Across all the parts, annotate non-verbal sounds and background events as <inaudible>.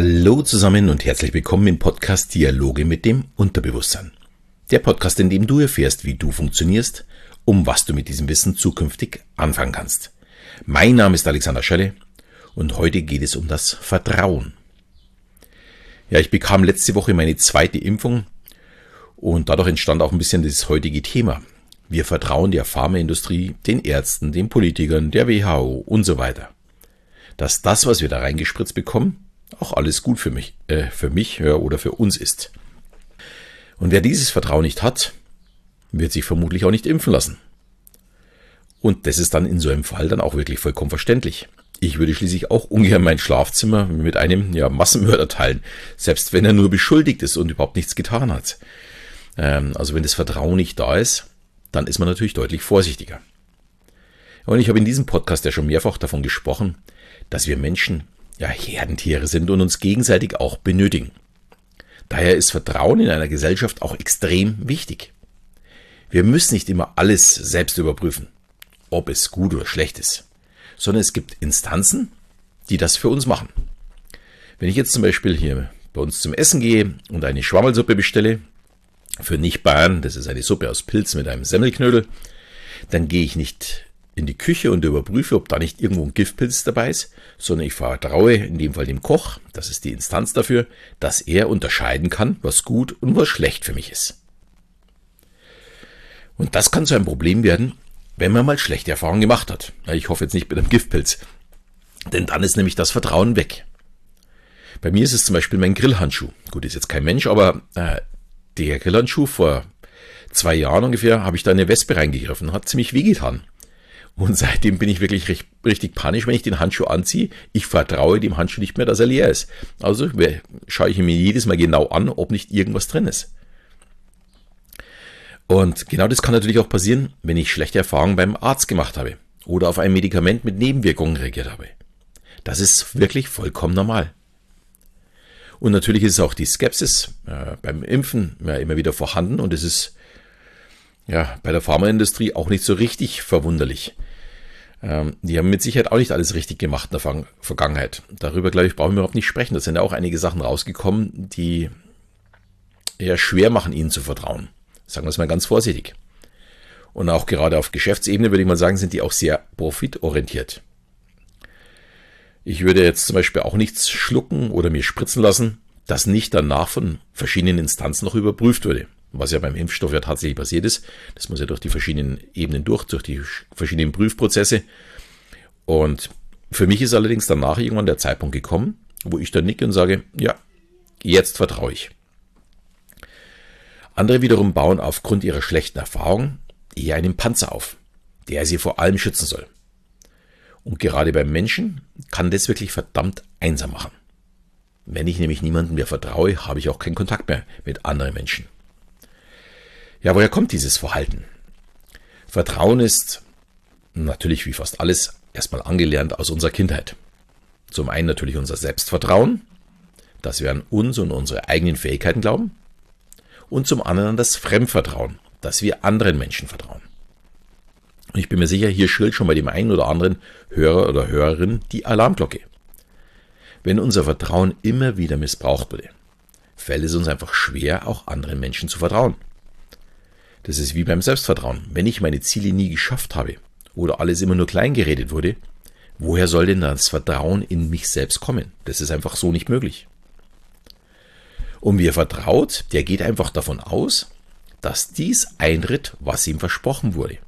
Hallo zusammen und herzlich willkommen im Podcast Dialoge mit dem Unterbewusstsein. Der Podcast, in dem du erfährst, wie du funktionierst, um was du mit diesem Wissen zukünftig anfangen kannst. Mein Name ist Alexander Schelle und heute geht es um das Vertrauen. Ja, ich bekam letzte Woche meine zweite Impfung und dadurch entstand auch ein bisschen das heutige Thema. Wir vertrauen der Pharmaindustrie, den Ärzten, den Politikern, der WHO und so weiter. Dass das, was wir da reingespritzt bekommen, auch alles gut für mich, äh, für mich ja, oder für uns ist. Und wer dieses Vertrauen nicht hat, wird sich vermutlich auch nicht impfen lassen. Und das ist dann in so einem Fall dann auch wirklich vollkommen verständlich. Ich würde schließlich auch ungern mein Schlafzimmer mit einem ja, Massenmörder teilen, selbst wenn er nur beschuldigt ist und überhaupt nichts getan hat. Ähm, also wenn das Vertrauen nicht da ist, dann ist man natürlich deutlich vorsichtiger. Und ich habe in diesem Podcast ja schon mehrfach davon gesprochen, dass wir Menschen ja Herdentiere sind und uns gegenseitig auch benötigen. Daher ist Vertrauen in einer Gesellschaft auch extrem wichtig. Wir müssen nicht immer alles selbst überprüfen, ob es gut oder schlecht ist, sondern es gibt Instanzen, die das für uns machen. Wenn ich jetzt zum Beispiel hier bei uns zum Essen gehe und eine Schwammelsuppe bestelle, für Nicht-Bayern, das ist eine Suppe aus Pilz mit einem Semmelknödel, dann gehe ich nicht in die Küche und überprüfe, ob da nicht irgendwo ein Giftpilz dabei ist, sondern ich vertraue in dem Fall dem Koch, das ist die Instanz dafür, dass er unterscheiden kann, was gut und was schlecht für mich ist. Und das kann zu einem Problem werden, wenn man mal schlechte Erfahrungen gemacht hat. Ich hoffe jetzt nicht mit einem Giftpilz, denn dann ist nämlich das Vertrauen weg. Bei mir ist es zum Beispiel mein Grillhandschuh. Gut, ist jetzt kein Mensch, aber äh, der Grillhandschuh vor zwei Jahren ungefähr habe ich da eine Wespe reingegriffen, hat ziemlich wehgetan. Und seitdem bin ich wirklich richtig, richtig panisch, wenn ich den Handschuh anziehe. Ich vertraue dem Handschuh nicht mehr, dass er leer ist. Also schaue ich mir jedes Mal genau an, ob nicht irgendwas drin ist. Und genau das kann natürlich auch passieren, wenn ich schlechte Erfahrungen beim Arzt gemacht habe oder auf ein Medikament mit Nebenwirkungen reagiert habe. Das ist wirklich vollkommen normal. Und natürlich ist auch die Skepsis äh, beim Impfen ja, immer wieder vorhanden und es ist ja bei der Pharmaindustrie auch nicht so richtig verwunderlich. Ähm, die haben mit Sicherheit auch nicht alles richtig gemacht in der Vergangenheit. Darüber, glaube ich, brauchen wir überhaupt nicht sprechen. Da sind ja auch einige Sachen rausgekommen, die eher schwer machen, ihnen zu vertrauen. Sagen wir es mal ganz vorsichtig. Und auch gerade auf Geschäftsebene würde ich mal sagen, sind die auch sehr profitorientiert. Ich würde jetzt zum Beispiel auch nichts schlucken oder mir spritzen lassen, das nicht danach von verschiedenen Instanzen noch überprüft würde was ja beim Impfstoff ja tatsächlich passiert ist. Das muss ja durch die verschiedenen Ebenen durch, durch die verschiedenen Prüfprozesse. Und für mich ist allerdings danach irgendwann der Zeitpunkt gekommen, wo ich dann nicke und sage, ja, jetzt vertraue ich. Andere wiederum bauen aufgrund ihrer schlechten Erfahrung eher einen Panzer auf, der sie vor allem schützen soll. Und gerade beim Menschen kann das wirklich verdammt einsam machen. Wenn ich nämlich niemandem mehr vertraue, habe ich auch keinen Kontakt mehr mit anderen Menschen. Ja, woher kommt dieses Verhalten? Vertrauen ist natürlich wie fast alles erstmal angelernt aus unserer Kindheit. Zum einen natürlich unser Selbstvertrauen, dass wir an uns und unsere eigenen Fähigkeiten glauben. Und zum anderen das Fremdvertrauen, dass wir anderen Menschen vertrauen. Und ich bin mir sicher, hier schrillt schon bei dem einen oder anderen Hörer oder Hörerin die Alarmglocke. Wenn unser Vertrauen immer wieder missbraucht wurde, fällt es uns einfach schwer, auch anderen Menschen zu vertrauen. Das ist wie beim Selbstvertrauen. Wenn ich meine Ziele nie geschafft habe oder alles immer nur klein geredet wurde, woher soll denn das Vertrauen in mich selbst kommen? Das ist einfach so nicht möglich. Und wer vertraut, der geht einfach davon aus, dass dies eintritt, was ihm versprochen wurde.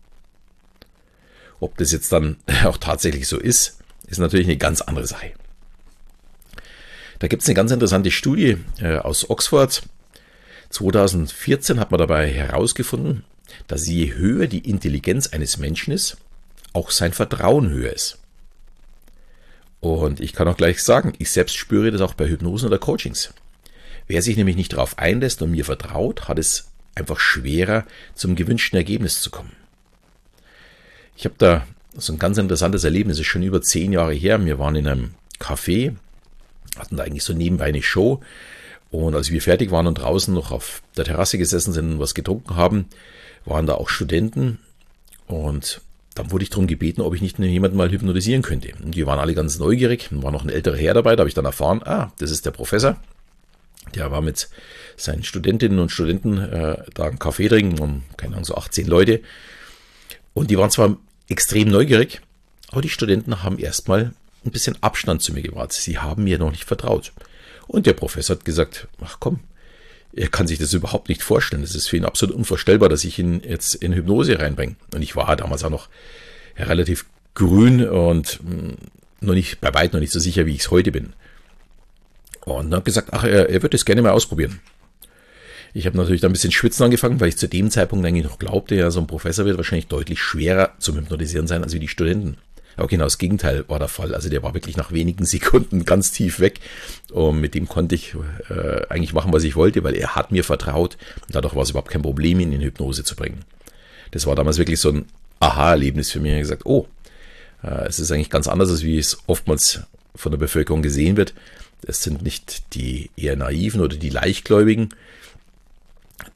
Ob das jetzt dann <laughs> auch tatsächlich so ist, ist natürlich eine ganz andere Sache. Da gibt es eine ganz interessante Studie äh, aus Oxford, 2014 hat man dabei herausgefunden, dass je höher die Intelligenz eines Menschen ist, auch sein Vertrauen höher ist. Und ich kann auch gleich sagen, ich selbst spüre das auch bei Hypnosen oder Coachings. Wer sich nämlich nicht darauf einlässt und mir vertraut, hat es einfach schwerer, zum gewünschten Ergebnis zu kommen. Ich habe da so ein ganz interessantes Erlebnis, ist schon über zehn Jahre her. Wir waren in einem Café, hatten da eigentlich so nebenbei eine Show und als wir fertig waren und draußen noch auf der Terrasse gesessen sind und was getrunken haben, waren da auch Studenten. Und dann wurde ich darum gebeten, ob ich nicht jemanden mal hypnotisieren könnte. Und die waren alle ganz neugierig. War noch ein älterer Herr dabei, da habe ich dann erfahren, ah, das ist der Professor. Der war mit seinen Studentinnen und Studenten äh, da einen Kaffee trinken, um, keine Ahnung, so 18 Leute. Und die waren zwar extrem neugierig, aber die Studenten haben erstmal ein bisschen Abstand zu mir gewahrt. Sie haben mir noch nicht vertraut. Und der Professor hat gesagt, ach komm, er kann sich das überhaupt nicht vorstellen. Das ist für ihn absolut unvorstellbar, dass ich ihn jetzt in Hypnose reinbringe. Und ich war damals auch noch relativ grün und hm, noch nicht, bei weitem noch nicht so sicher, wie ich es heute bin. Und hat gesagt, ach, er, er würde es gerne mal ausprobieren. Ich habe natürlich da ein bisschen schwitzen angefangen, weil ich zu dem Zeitpunkt eigentlich noch glaubte, ja, so ein Professor wird wahrscheinlich deutlich schwerer zum Hypnotisieren sein als wie die Studenten. Aber genau das Gegenteil war der Fall. Also der war wirklich nach wenigen Sekunden ganz tief weg. Und mit dem konnte ich äh, eigentlich machen, was ich wollte, weil er hat mir vertraut. Und dadurch war es überhaupt kein Problem, ihn in Hypnose zu bringen. Das war damals wirklich so ein Aha-Erlebnis für mich. Ich habe gesagt, oh, äh, es ist eigentlich ganz anders, als wie es oftmals von der Bevölkerung gesehen wird. Es sind nicht die eher naiven oder die leichtgläubigen,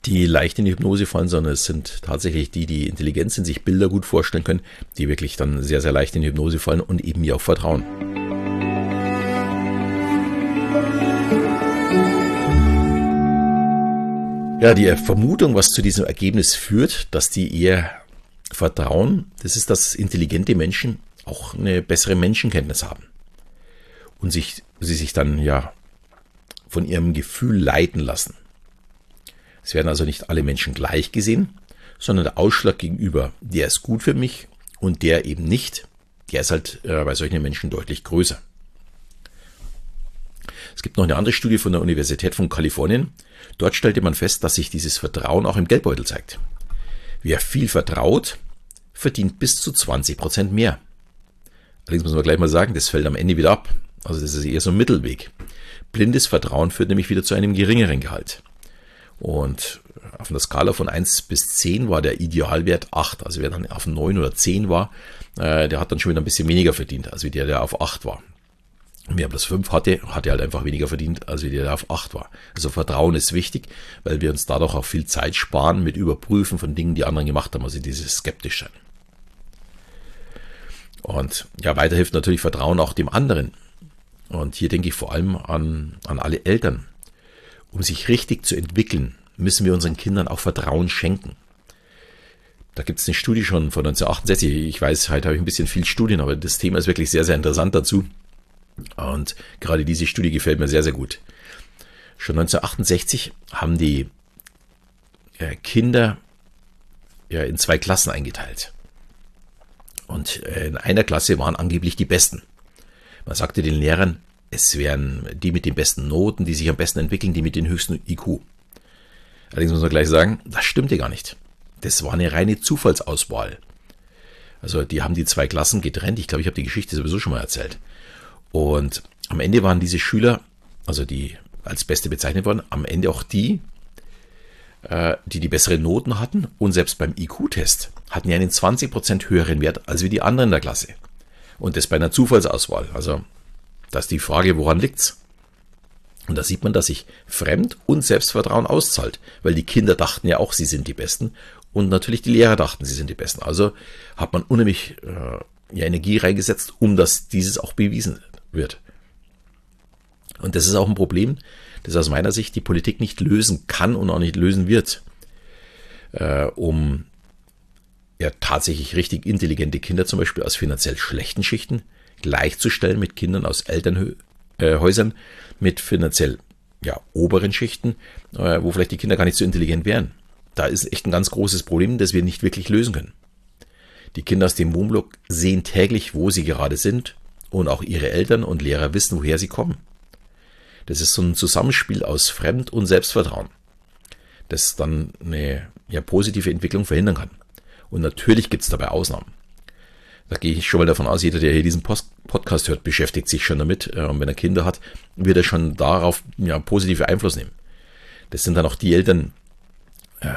die leicht in die Hypnose fallen, sondern es sind tatsächlich die, die intelligent sind, sich Bilder gut vorstellen können, die wirklich dann sehr, sehr leicht in die Hypnose fallen und eben mir auch vertrauen. Ja, die Vermutung, was zu diesem Ergebnis führt, dass die eher vertrauen, das ist, dass intelligente Menschen auch eine bessere Menschenkenntnis haben und sich, sie sich dann ja von ihrem Gefühl leiten lassen. Es werden also nicht alle Menschen gleich gesehen, sondern der Ausschlag gegenüber, der ist gut für mich und der eben nicht, der ist halt äh, bei solchen Menschen deutlich größer. Es gibt noch eine andere Studie von der Universität von Kalifornien. Dort stellte man fest, dass sich dieses Vertrauen auch im Geldbeutel zeigt. Wer viel vertraut, verdient bis zu 20 Prozent mehr. Allerdings muss man gleich mal sagen, das fällt am Ende wieder ab. Also das ist eher so ein Mittelweg. Blindes Vertrauen führt nämlich wieder zu einem geringeren Gehalt. Und auf einer Skala von 1 bis 10 war der Idealwert 8. Also wer dann auf 9 oder 10 war, äh, der hat dann schon wieder ein bisschen weniger verdient, als wie der, der auf 8 war. Und wer plus 5 hatte, hatte halt einfach weniger verdient, als wie der, der auf 8 war. Also Vertrauen ist wichtig, weil wir uns dadurch auch viel Zeit sparen mit Überprüfen von Dingen, die anderen gemacht haben, also dieses skeptisch sein. Und ja, weiter hilft natürlich Vertrauen auch dem anderen. Und hier denke ich vor allem an, an alle Eltern, um sich richtig zu entwickeln, müssen wir unseren Kindern auch Vertrauen schenken. Da gibt es eine Studie schon von 1968. Ich weiß, heute habe ich ein bisschen viel Studien, aber das Thema ist wirklich sehr, sehr interessant dazu. Und gerade diese Studie gefällt mir sehr, sehr gut. Schon 1968 haben die äh, Kinder ja, in zwei Klassen eingeteilt. Und äh, in einer Klasse waren angeblich die Besten. Man sagte den Lehrern, es wären die mit den besten Noten, die sich am besten entwickeln, die mit den höchsten IQ. Allerdings muss man gleich sagen, das stimmte gar nicht. Das war eine reine Zufallsauswahl. Also die haben die zwei Klassen getrennt. Ich glaube, ich habe die Geschichte sowieso schon mal erzählt. Und am Ende waren diese Schüler, also die als Beste bezeichnet wurden, am Ende auch die, äh, die die besseren Noten hatten. Und selbst beim IQ-Test hatten die einen 20% höheren Wert als wie die anderen in der Klasse. Und das bei einer Zufallsauswahl. Also das ist die Frage, woran liegt's? Und da sieht man, dass sich Fremd- und Selbstvertrauen auszahlt, weil die Kinder dachten ja auch, sie sind die Besten und natürlich die Lehrer dachten, sie sind die Besten. Also hat man unheimlich äh, Energie reingesetzt, um dass dieses auch bewiesen wird. Und das ist auch ein Problem, das aus meiner Sicht die Politik nicht lösen kann und auch nicht lösen wird, äh, um ja tatsächlich richtig intelligente Kinder zum Beispiel aus finanziell schlechten Schichten gleichzustellen mit Kindern aus Elternhäusern äh, mit finanziell ja, oberen Schichten, äh, wo vielleicht die Kinder gar nicht so intelligent wären. Da ist echt ein ganz großes Problem, das wir nicht wirklich lösen können. Die Kinder aus dem Wohnblock sehen täglich, wo sie gerade sind und auch ihre Eltern und Lehrer wissen, woher sie kommen. Das ist so ein Zusammenspiel aus Fremd- und Selbstvertrauen, das dann eine ja, positive Entwicklung verhindern kann. Und natürlich gibt es dabei Ausnahmen. Da gehe ich schon mal davon aus, jeder, der hier diesen Post Podcast hört, beschäftigt sich schon damit. Äh, und wenn er Kinder hat, wird er schon darauf ja, positive Einfluss nehmen. Das sind dann auch die Eltern, äh,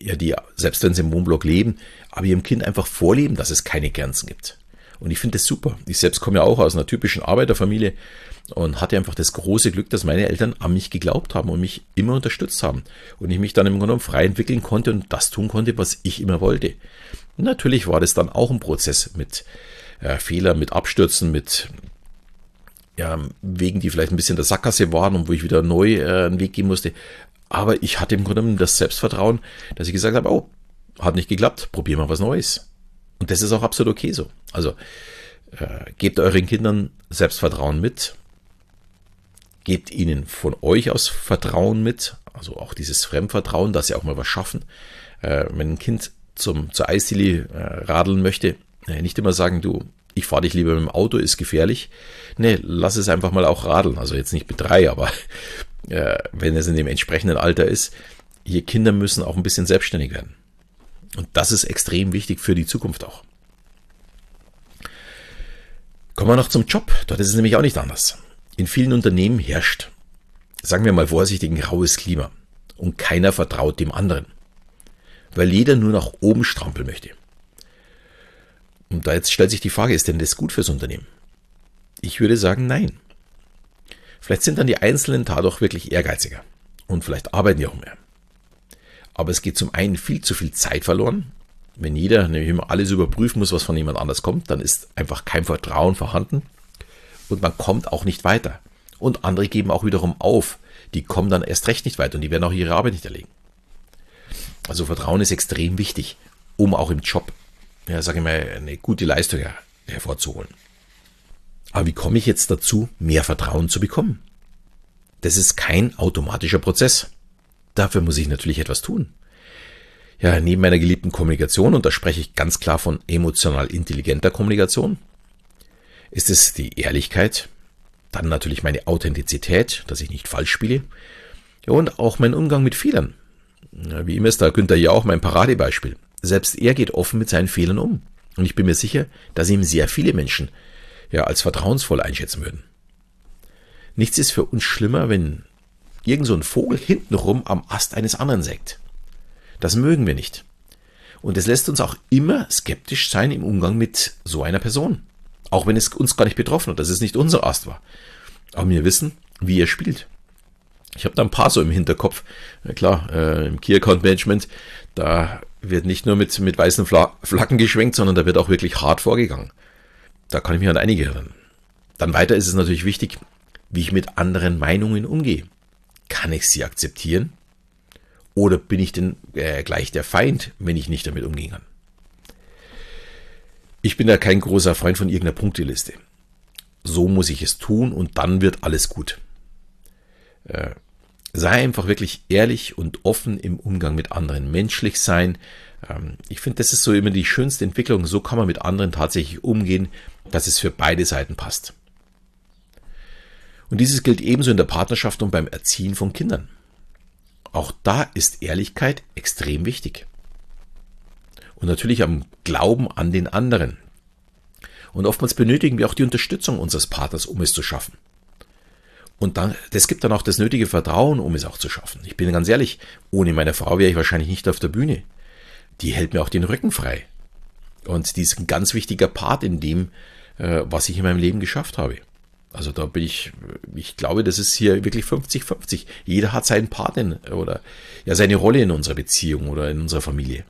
ja, die, selbst wenn sie im Wohnblock leben, aber ihrem Kind einfach vorleben, dass es keine Grenzen gibt. Und ich finde das super. Ich selbst komme ja auch aus einer typischen Arbeiterfamilie und hatte einfach das große Glück, dass meine Eltern an mich geglaubt haben und mich immer unterstützt haben. Und ich mich dann im Grunde genommen frei entwickeln konnte und das tun konnte, was ich immer wollte. natürlich war das dann auch ein Prozess mit äh, Fehlern, mit Abstürzen, mit ja, Wegen, die vielleicht ein bisschen der Sackgasse waren und wo ich wieder neu äh, einen Weg gehen musste. Aber ich hatte im Grunde genommen das Selbstvertrauen, dass ich gesagt habe, oh, hat nicht geklappt, probier mal was Neues. Und das ist auch absolut okay so. Also äh, gebt euren Kindern Selbstvertrauen mit, gebt ihnen von euch aus Vertrauen mit, also auch dieses Fremdvertrauen, dass sie auch mal was schaffen. Äh, wenn ein Kind zum, zur Eisdiele äh, radeln möchte, äh, nicht immer sagen, du, ich fahre dich lieber mit dem Auto, ist gefährlich. Nee, lass es einfach mal auch radeln. Also jetzt nicht mit drei, aber <laughs> äh, wenn es in dem entsprechenden Alter ist, hier Kinder müssen auch ein bisschen selbstständig werden. Und das ist extrem wichtig für die Zukunft auch. Kommen wir noch zum Job. Dort ist es nämlich auch nicht anders. In vielen Unternehmen herrscht, sagen wir mal vorsichtig, ein graues Klima. Und keiner vertraut dem anderen. Weil jeder nur nach oben strampeln möchte. Und da jetzt stellt sich die Frage, ist denn das gut fürs Unternehmen? Ich würde sagen, nein. Vielleicht sind dann die Einzelnen dadurch wirklich ehrgeiziger. Und vielleicht arbeiten die auch mehr. Aber es geht zum einen viel zu viel Zeit verloren. Wenn jeder nämlich immer alles überprüfen muss, was von jemand anders kommt, dann ist einfach kein Vertrauen vorhanden. Und man kommt auch nicht weiter. Und andere geben auch wiederum auf. Die kommen dann erst recht nicht weiter und die werden auch ihre Arbeit nicht erlegen. Also Vertrauen ist extrem wichtig, um auch im Job ja, sage ich mal, eine gute Leistung hervorzuholen. Aber wie komme ich jetzt dazu, mehr Vertrauen zu bekommen? Das ist kein automatischer Prozess. Dafür muss ich natürlich etwas tun. Ja, neben meiner geliebten Kommunikation, und da spreche ich ganz klar von emotional intelligenter Kommunikation, ist es die Ehrlichkeit, dann natürlich meine Authentizität, dass ich nicht falsch spiele, ja, und auch mein Umgang mit Fehlern. Wie immer ist da Günther ja auch mein Paradebeispiel. Selbst er geht offen mit seinen Fehlern um. Und ich bin mir sicher, dass ihm sehr viele Menschen ja als vertrauensvoll einschätzen würden. Nichts ist für uns schlimmer, wenn irgend so ein Vogel hintenrum am Ast eines anderen sägt. Das mögen wir nicht. Und es lässt uns auch immer skeptisch sein im Umgang mit so einer Person. Auch wenn es uns gar nicht betroffen hat, dass es nicht unser Ast war. Aber wir wissen, wie er spielt. Ich habe da ein paar so im Hinterkopf. Ja, klar, äh, im Key Account Management, da wird nicht nur mit, mit weißen Flaggen geschwenkt, sondern da wird auch wirklich hart vorgegangen. Da kann ich mich an einige erinnern. Dann weiter ist es natürlich wichtig, wie ich mit anderen Meinungen umgehe. Kann ich sie akzeptieren? Oder bin ich denn äh, gleich der Feind, wenn ich nicht damit umgehen kann? Ich bin da kein großer Freund von irgendeiner Punkteliste. So muss ich es tun und dann wird alles gut. Äh, sei einfach wirklich ehrlich und offen im Umgang mit anderen. Menschlich sein. Ähm, ich finde, das ist so immer die schönste Entwicklung. So kann man mit anderen tatsächlich umgehen, dass es für beide Seiten passt. Und dieses gilt ebenso in der Partnerschaft und beim Erziehen von Kindern. Auch da ist Ehrlichkeit extrem wichtig. Und natürlich am Glauben an den anderen. Und oftmals benötigen wir auch die Unterstützung unseres Partners, um es zu schaffen. Und dann, das gibt dann auch das nötige Vertrauen, um es auch zu schaffen. Ich bin ganz ehrlich, ohne meine Frau wäre ich wahrscheinlich nicht auf der Bühne. Die hält mir auch den Rücken frei. Und die ist ein ganz wichtiger Part in dem, äh, was ich in meinem Leben geschafft habe. Also da bin ich, ich glaube, das ist hier wirklich 50-50. Jeder hat seinen Part in, oder ja seine Rolle in unserer Beziehung oder in unserer Familie.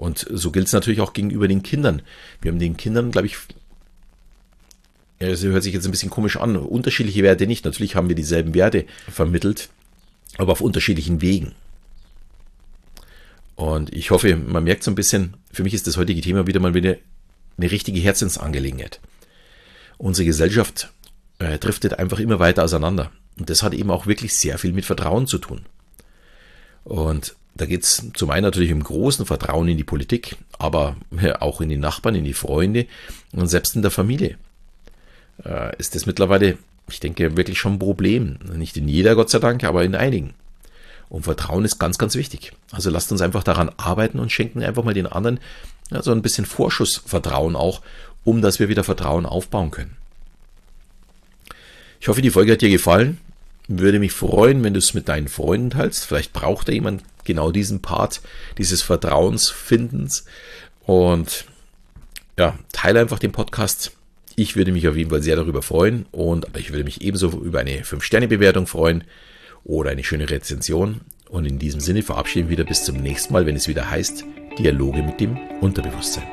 Und so gilt es natürlich auch gegenüber den Kindern. Wir haben den Kindern, glaube ich, es hört sich jetzt ein bisschen komisch an, unterschiedliche Werte nicht. Natürlich haben wir dieselben Werte vermittelt, aber auf unterschiedlichen Wegen. Und ich hoffe, man merkt so ein bisschen, für mich ist das heutige Thema wieder mal wieder eine richtige Herzensangelegenheit. Unsere Gesellschaft äh, driftet einfach immer weiter auseinander. Und das hat eben auch wirklich sehr viel mit Vertrauen zu tun. Und da geht es zum einen natürlich im großen Vertrauen in die Politik, aber auch in die Nachbarn, in die Freunde und selbst in der Familie äh, ist das mittlerweile, ich denke, wirklich schon ein Problem. Nicht in jeder, Gott sei Dank, aber in einigen. Und Vertrauen ist ganz, ganz wichtig. Also lasst uns einfach daran arbeiten und schenken einfach mal den anderen ja, so ein bisschen Vorschussvertrauen auch, um dass wir wieder Vertrauen aufbauen können. Ich hoffe, die Folge hat dir gefallen. Würde mich freuen, wenn du es mit deinen Freunden teilst. Vielleicht braucht da jemand genau diesen Part dieses Vertrauensfindens. Und ja, teile einfach den Podcast. Ich würde mich auf jeden Fall sehr darüber freuen und ich würde mich ebenso über eine 5-Sterne-Bewertung freuen oder eine schöne Rezension. Und in diesem Sinne verabschieden wir wieder bis zum nächsten Mal, wenn es wieder heißt Dialoge mit dem Unterbewusstsein.